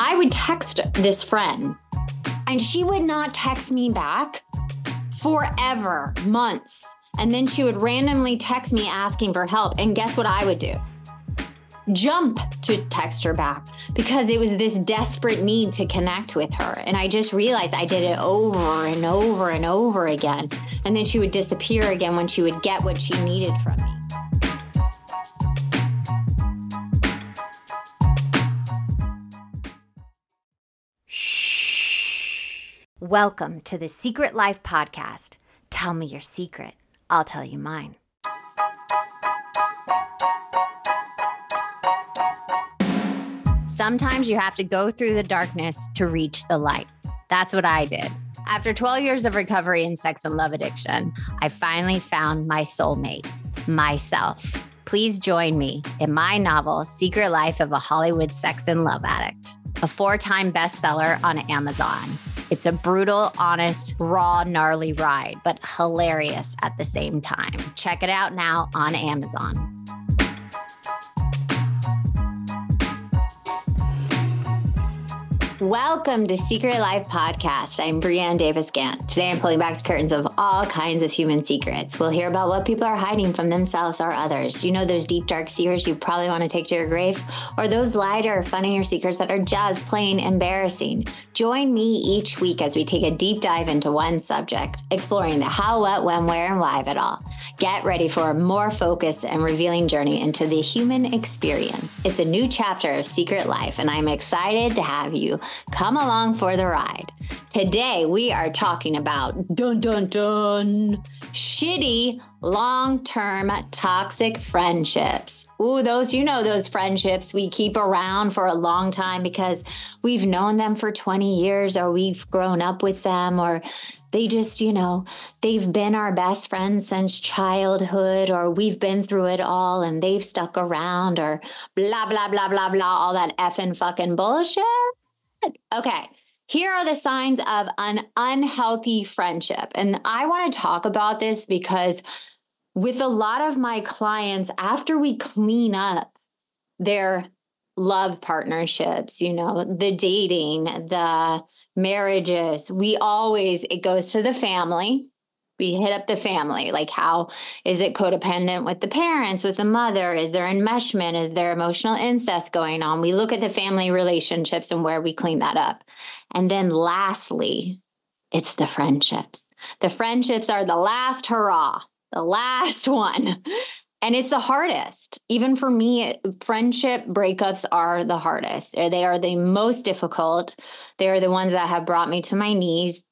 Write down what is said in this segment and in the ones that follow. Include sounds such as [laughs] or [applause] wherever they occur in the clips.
I would text this friend and she would not text me back forever, months. And then she would randomly text me asking for help. And guess what I would do? Jump to text her back because it was this desperate need to connect with her. And I just realized I did it over and over and over again. And then she would disappear again when she would get what she needed from me. Welcome to the Secret Life Podcast. Tell me your secret, I'll tell you mine. Sometimes you have to go through the darkness to reach the light. That's what I did. After 12 years of recovery in sex and love addiction, I finally found my soulmate, myself. Please join me in my novel, Secret Life of a Hollywood Sex and Love Addict, a four time bestseller on Amazon. It's a brutal, honest, raw, gnarly ride, but hilarious at the same time. Check it out now on Amazon. Welcome to Secret Life Podcast. I'm Brianne Davis Gantt. Today I'm pulling back the curtains of all kinds of human secrets. We'll hear about what people are hiding from themselves or others. You know those deep, dark secrets you probably want to take to your grave? Or those lighter, funnier secrets that are just plain embarrassing? Join me each week as we take a deep dive into one subject, exploring the how, what, when, where, and why of it all. Get ready for a more focused and revealing journey into the human experience. It's a new chapter of Secret Life, and I'm excited to have you Come along for the ride. Today, we are talking about dun dun dun shitty long term toxic friendships. Ooh, those, you know, those friendships we keep around for a long time because we've known them for 20 years or we've grown up with them or they just, you know, they've been our best friends since childhood, or we've been through it all and they've stuck around, or blah, blah, blah, blah, blah, all that effing fucking bullshit. Okay. Here are the signs of an unhealthy friendship. And I want to talk about this because with a lot of my clients, after we clean up their love partnerships, you know, the dating, the marriages, we always, it goes to the family we hit up the family like how is it codependent with the parents with the mother? Is there enmeshment? Is there emotional incest going on? We look at the family relationships and where we clean that up. And then lastly it's the friendships. The friendships are the last hurrah the last [laughs] one. And it's the hardest. Even for me friendship breakups are the hardest. They are the most difficult. They are the ones that have brought me to my knees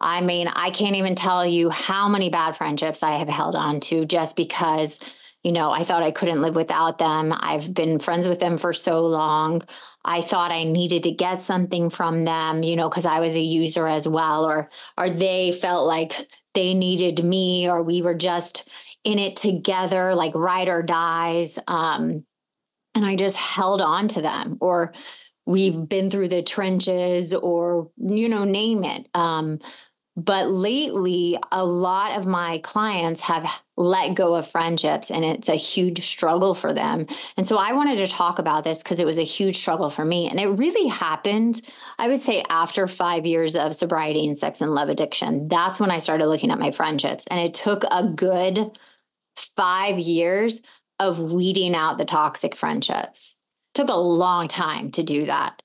I mean, I can't even tell you how many bad friendships I have held on to just because, you know, I thought I couldn't live without them. I've been friends with them for so long. I thought I needed to get something from them, you know, because I was a user as well, or or they felt like they needed me, or we were just in it together, like ride or dies. Um, and I just held on to them, or we've been through the trenches, or you know, name it. Um, but lately, a lot of my clients have let go of friendships and it's a huge struggle for them. And so I wanted to talk about this because it was a huge struggle for me. And it really happened, I would say, after five years of sobriety and sex and love addiction. That's when I started looking at my friendships. And it took a good five years of weeding out the toxic friendships. It took a long time to do that.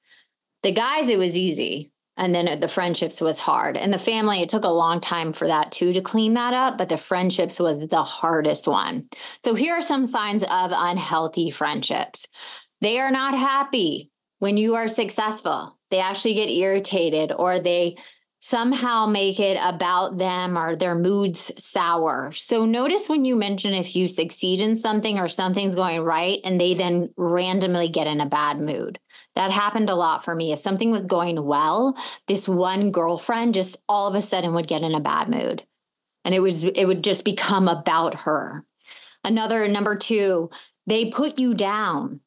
The guys, it was easy and then the friendships was hard and the family it took a long time for that too to clean that up but the friendships was the hardest one so here are some signs of unhealthy friendships they are not happy when you are successful they actually get irritated or they somehow make it about them or their moods sour. So notice when you mention if you succeed in something or something's going right and they then randomly get in a bad mood. That happened a lot for me. If something was going well, this one girlfriend just all of a sudden would get in a bad mood. And it was it would just become about her. Another number 2, they put you down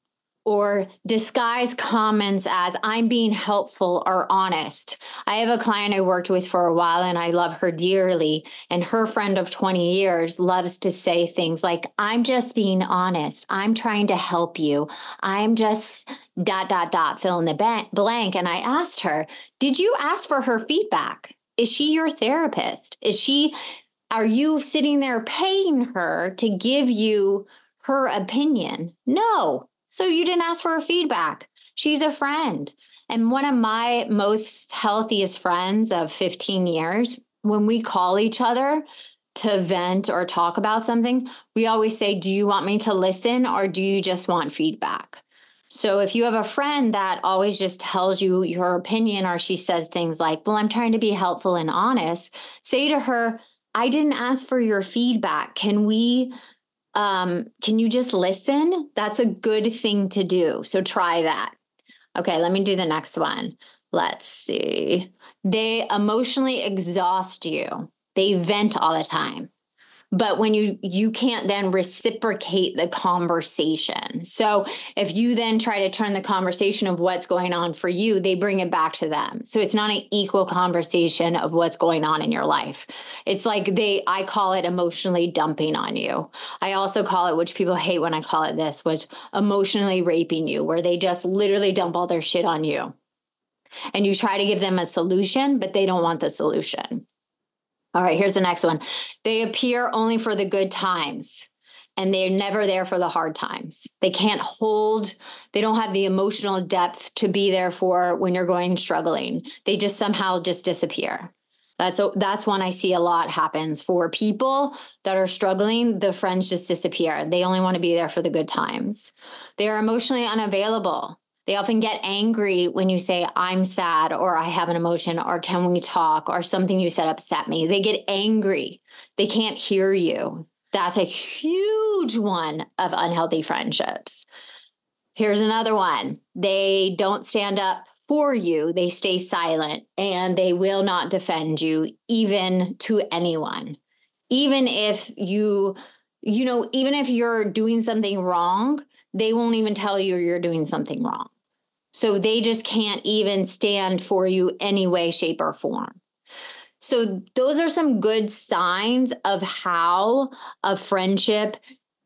or disguise comments as I'm being helpful or honest. I have a client I worked with for a while and I love her dearly. And her friend of 20 years loves to say things like, I'm just being honest. I'm trying to help you. I'm just dot, dot, dot, fill in the blank. And I asked her, Did you ask for her feedback? Is she your therapist? Is she, are you sitting there paying her to give you her opinion? No, so you didn't ask for her feedback. She's a friend. And one of my most healthiest friends of 15 years, when we call each other to vent or talk about something, we always say, Do you want me to listen or do you just want feedback? So if you have a friend that always just tells you your opinion or she says things like, Well, I'm trying to be helpful and honest, say to her, I didn't ask for your feedback. Can we um, can you just listen? That's a good thing to do. So try that. Okay, let me do the next one. Let's see. They emotionally exhaust you, they vent all the time but when you you can't then reciprocate the conversation. So if you then try to turn the conversation of what's going on for you they bring it back to them. So it's not an equal conversation of what's going on in your life. It's like they i call it emotionally dumping on you. I also call it which people hate when i call it this which emotionally raping you where they just literally dump all their shit on you. And you try to give them a solution but they don't want the solution all right, here's the next one. They appear only for the good times and they're never there for the hard times. They can't hold, they don't have the emotional depth to be there for when you're going struggling. They just somehow just disappear. That's a, that's one I see a lot happens for people that are struggling. The friends just disappear. They only want to be there for the good times. They are emotionally unavailable. They often get angry when you say, I'm sad, or I have an emotion, or can we talk, or something you said upset me. They get angry. They can't hear you. That's a huge one of unhealthy friendships. Here's another one they don't stand up for you, they stay silent, and they will not defend you, even to anyone. Even if you, you know, even if you're doing something wrong, they won't even tell you you're doing something wrong. So they just can't even stand for you any way, shape, or form. So those are some good signs of how a friendship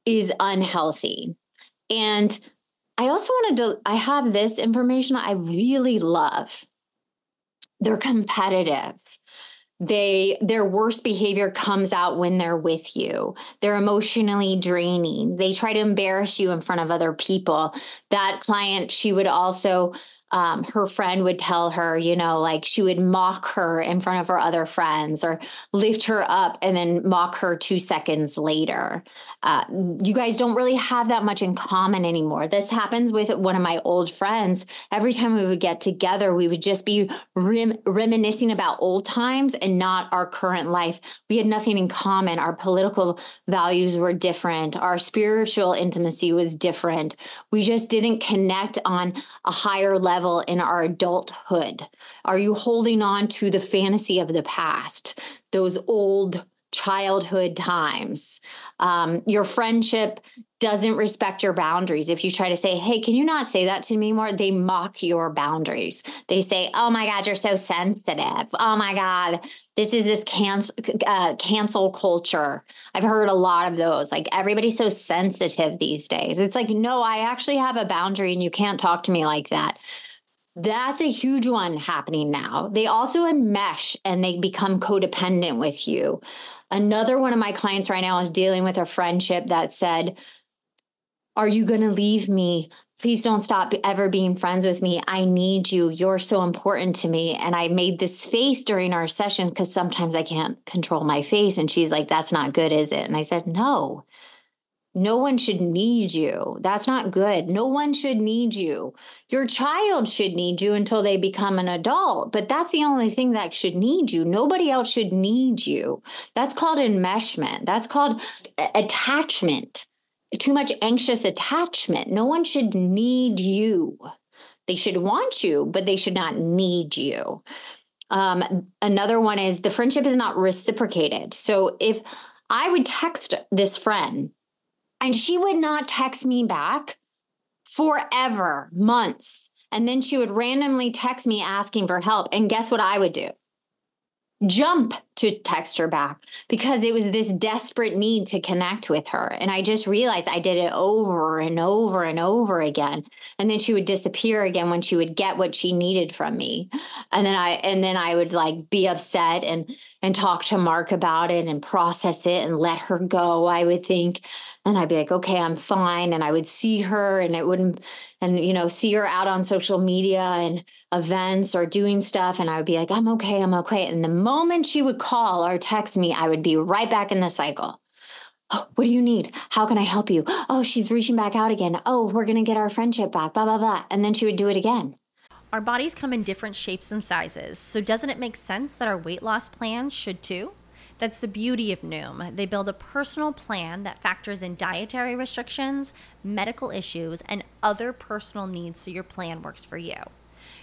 is unhealthy. And I also wanted to, I have this information I really love. They're competitive they their worst behavior comes out when they're with you. They're emotionally draining. They try to embarrass you in front of other people. That client she would also um, her friend would tell her, you know, like she would mock her in front of her other friends or lift her up and then mock her two seconds later. Uh, you guys don't really have that much in common anymore. This happens with one of my old friends. Every time we would get together, we would just be rem- reminiscing about old times and not our current life. We had nothing in common. Our political values were different, our spiritual intimacy was different. We just didn't connect on a higher level level in our adulthood? Are you holding on to the fantasy of the past, those old childhood times? Um, your friendship doesn't respect your boundaries. If you try to say, hey, can you not say that to me more? They mock your boundaries. They say, oh my God, you're so sensitive. Oh my God, this is this cancel, uh, cancel culture. I've heard a lot of those. Like everybody's so sensitive these days. It's like, no, I actually have a boundary and you can't talk to me like that. That's a huge one happening now. They also enmesh and they become codependent with you. Another one of my clients right now is dealing with a friendship that said, Are you going to leave me? Please don't stop ever being friends with me. I need you. You're so important to me. And I made this face during our session because sometimes I can't control my face. And she's like, That's not good, is it? And I said, No, no one should need you. That's not good. No one should need you. Your child should need you until they become an adult, but that's the only thing that should need you. Nobody else should need you. That's called enmeshment. That's called attachment. Too much anxious attachment. No one should need you. They should want you, but they should not need you. Um, another one is the friendship is not reciprocated. So if I would text this friend and she would not text me back forever, months. And then she would randomly text me asking for help. And guess what I would do? Jump to text her back because it was this desperate need to connect with her. And I just realized I did it over and over and over again. And then she would disappear again when she would get what she needed from me. And then I and then I would like be upset and and talk to Mark about it and process it and let her go, I would think and I'd be like, okay, I'm fine. And I would see her and it wouldn't, and, you know, see her out on social media and events or doing stuff. And I would be like, I'm okay, I'm okay. And the moment she would call or text me, I would be right back in the cycle. Oh, what do you need? How can I help you? Oh, she's reaching back out again. Oh, we're going to get our friendship back, blah, blah, blah. And then she would do it again. Our bodies come in different shapes and sizes. So doesn't it make sense that our weight loss plans should too? That's the beauty of Noom. They build a personal plan that factors in dietary restrictions, medical issues, and other personal needs so your plan works for you.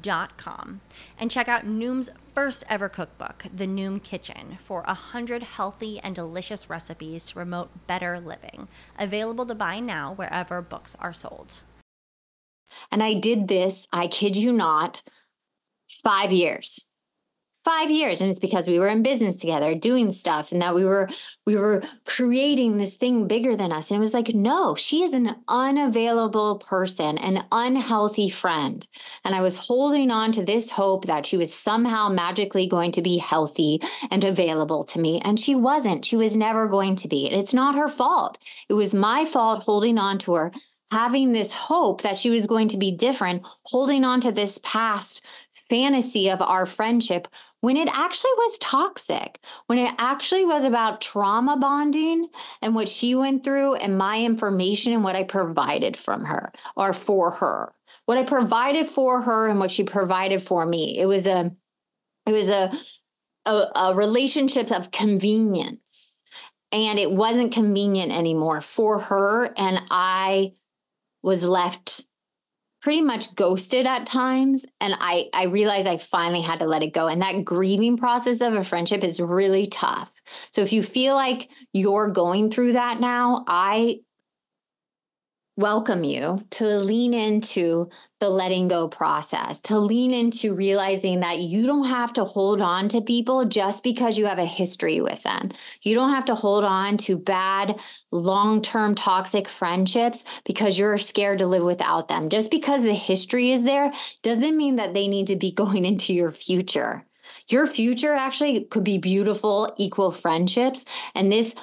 Dot com and check out Noom's first ever cookbook, The Noom Kitchen, for a hundred healthy and delicious recipes to promote better living. Available to buy now wherever books are sold. And I did this, I kid you not, five years five years and it's because we were in business together doing stuff and that we were we were creating this thing bigger than us. And it was like no she is an unavailable person an unhealthy friend. And i was holding on to this hope that she was somehow magically going to be healthy and available to me and she wasn't. She was never going to be. It's not her fault. It was my fault holding on to her having this hope that she was going to be different holding on to this past fantasy of our friendship when it actually was toxic, when it actually was about trauma bonding and what she went through and my information and what I provided from her or for her. What I provided for her and what she provided for me. It was a it was a a, a relationship of convenience. And it wasn't convenient anymore for her. And I was left pretty much ghosted at times and i i realized i finally had to let it go and that grieving process of a friendship is really tough. So if you feel like you're going through that now i welcome you to lean into the letting go process, to lean into realizing that you don't have to hold on to people just because you have a history with them. You don't have to hold on to bad, long term toxic friendships because you're scared to live without them. Just because the history is there doesn't mean that they need to be [laughs] going into your future. Your future actually could be beautiful, equal friendships. And this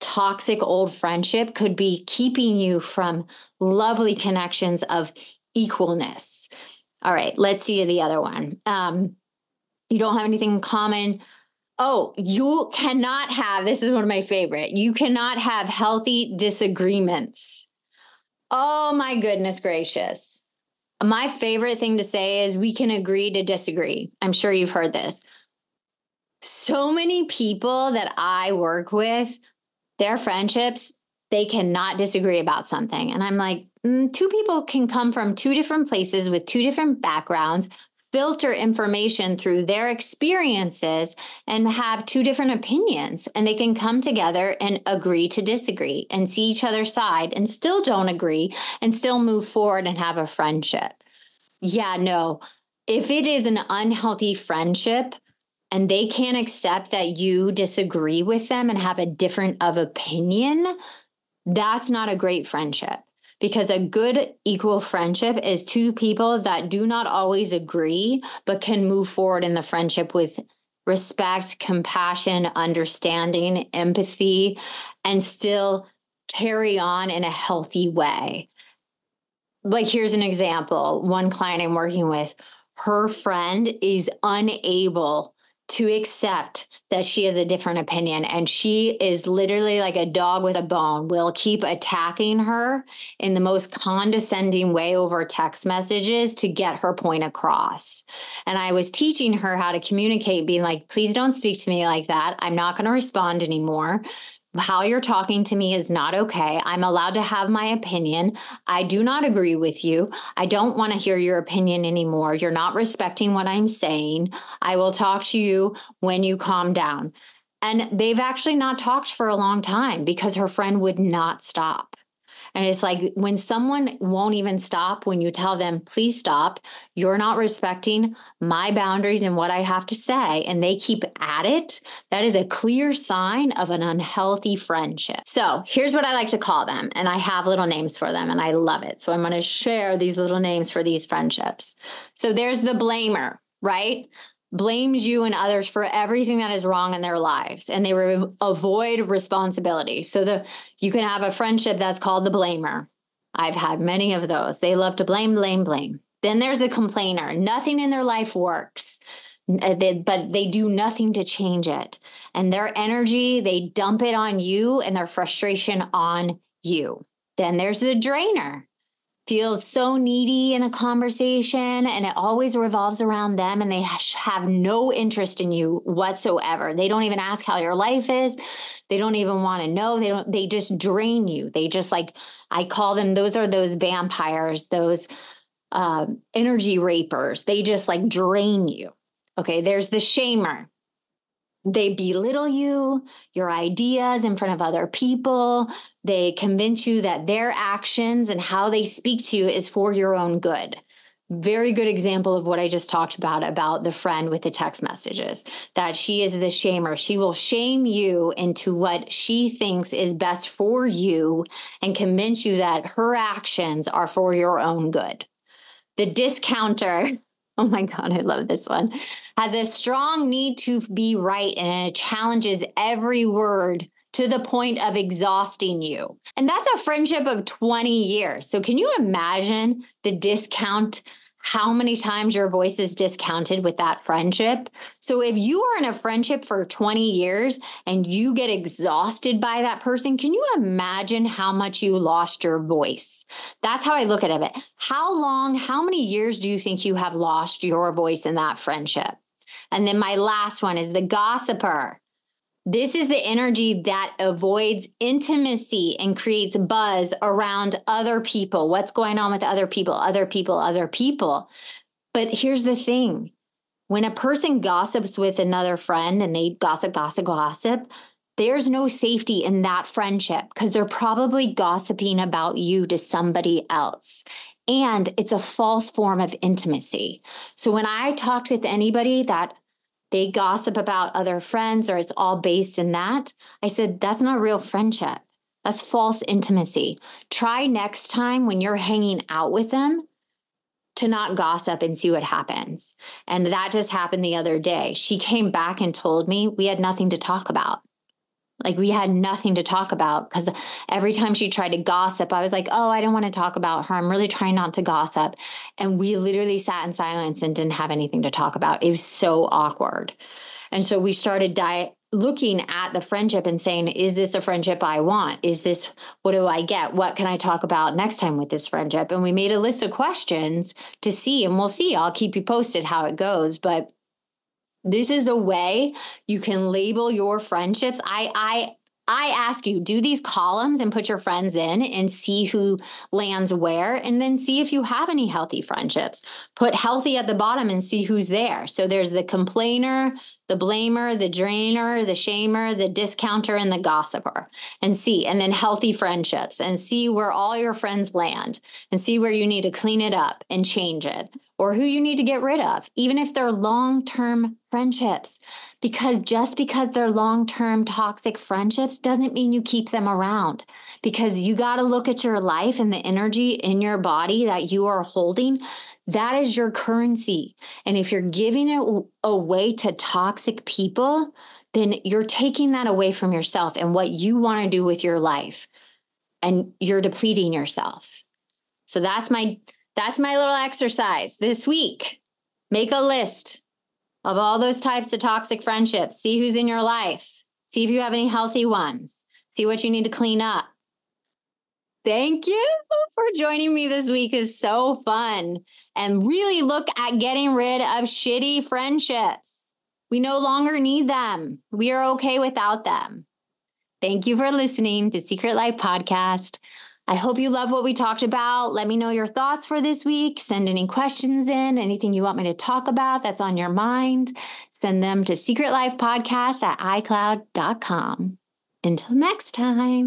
toxic old friendship could be keeping you from lovely connections of equalness. All right, let's see the other one. Um, you don't have anything in common. Oh, you cannot have this is one of my favorite. You cannot have healthy disagreements. Oh my goodness gracious. My favorite thing to say is we can agree to disagree. I'm sure you've heard this. So many people that I work with, their friendships, they cannot disagree about something. And I'm like, mm, two people can come from two different places with two different backgrounds, filter information through their experiences, and have two different opinions. And they can come together and agree to disagree and see each other's side and still don't agree and still move forward and have a friendship. Yeah, no. If it is an unhealthy friendship, and they can't accept that you disagree with them and have a different of opinion that's not a great friendship because a good equal friendship is two people that do not always agree, but can move forward in the friendship with respect, compassion, understanding, empathy, and still carry on in a healthy way. Like, here's an example one client I'm working with, her friend is unable to accept that she has a different opinion. And she is literally like a dog with a bone will keep attacking her in the most condescending way over text messages to get her point across. And i was teaching her how to communicate being like please don't speak to me like that. I'm not going to respond anymore how you're talking to me is not okay. I'm allowed to have my opinion. I do not agree with you. I don't want to hear your opinion anymore. You're not respecting what I'm saying. I will talk to you when you calm down. And they've actually not talked for a long time because her friend would not stop. And it's like when someone won't even stop when you tell them, please stop, you're not respecting my boundaries and what I have to say, and they keep at it, that is a clear sign of an unhealthy friendship. So here's what I like to call them. And I have little names for them, and I love it. So I'm going to share these little names for these friendships. So there's the blamer, right? Blames you and others for everything that is wrong in their lives and they re- avoid responsibility. So the you can have a friendship that's called the blamer. I've had many of those. They love to blame, blame, blame. Then there's the complainer. Nothing in their life works. Uh, but they do nothing to change it. And their energy, they dump it on you and their frustration on you. Then there's the drainer feels so needy in a conversation and it always revolves around them and they have no interest in you whatsoever. They don't even ask how your life is. They don't even want to know. They don't they just drain you. They just like I call them those are those vampires, those um, energy rapers. They just like drain you. Okay, there's the shamer they belittle you, your ideas in front of other people. They convince you that their actions and how they speak to you is for your own good. Very good example of what I just talked about about the friend with the text messages that she is the shamer. She will shame you into what she thinks is best for you and convince you that her actions are for your own good. The discounter [laughs] [laughs] oh my God, I love this one, has a strong need to be right and it challenges every word to the point of exhausting you. And that's a friendship of 20 years. So, can you imagine the discount how many times your voice is discounted with that friendship. So if you are in a friendship for 20 years and you get exhausted by that person, can you imagine how much you lost your voice? That's how I look at it. How long, how many years do you think you have lost your voice in that friendship? And then my last one is the gossiper. This is the energy that avoids intimacy and creates buzz around other people. What's going on with other people, other people, other people. But here's the thing when a person gossips with another friend and they gossip, gossip, gossip, there's no safety in that friendship because they're probably gossiping about you to somebody else. And it's a false form of intimacy. So when I talked with anybody that they gossip about other friends or it's all based in that. I said, that's not real friendship. That's false intimacy. Try next time when you're hanging out with them to not gossip and see what happens. And that just happened the other day. She came back and told me we had nothing to talk about. Like we had nothing to talk about because every time she tried to gossip, I was like, oh, I don't want to talk about her. I'm really trying not to gossip. And we literally sat in silence and didn't have anything to talk about. It was so awkward. And so we started looking at the friendship and saying, is this a friendship I want? Is this, what do I get? What can I talk about next time with this friendship? And we made a list of questions to see, and we'll see. I'll keep you posted how it goes. But this is a way you can label your friendships. I I I ask you, do these columns and put your friends in and see who lands where, and then see if you have any healthy friendships. Put healthy at the bottom and see who's there. So there's the complainer, the blamer, the drainer, the shamer, the discounter, and the gossiper, and see, and then healthy friendships and see where all your friends land and see where you need to clean it up and change it or who you need to get rid of, even if they're long term friendships. Because just because they're long term toxic friendships doesn't mean you keep them around. Because you got to look at your life and the energy in your body that you are holding. That is your currency. And if you're giving it away to toxic people, then you're taking that away from yourself and what you want to do with your life. And you're depleting yourself. So that's my that's my little exercise this week. Make a list of all those types of toxic friendships. See who's in your life. See if you have any healthy ones. See what you need to clean up. Thank you for joining me this week is so fun and really look at getting rid of shitty friendships. We no longer need them. We are okay without them. Thank you for listening to Secret Life Podcast. I hope you love what we talked about. Let me know your thoughts for this week. Send any questions in, anything you want me to talk about that's on your mind. Send them to secretlifepodcast at icloud.com. Until next time.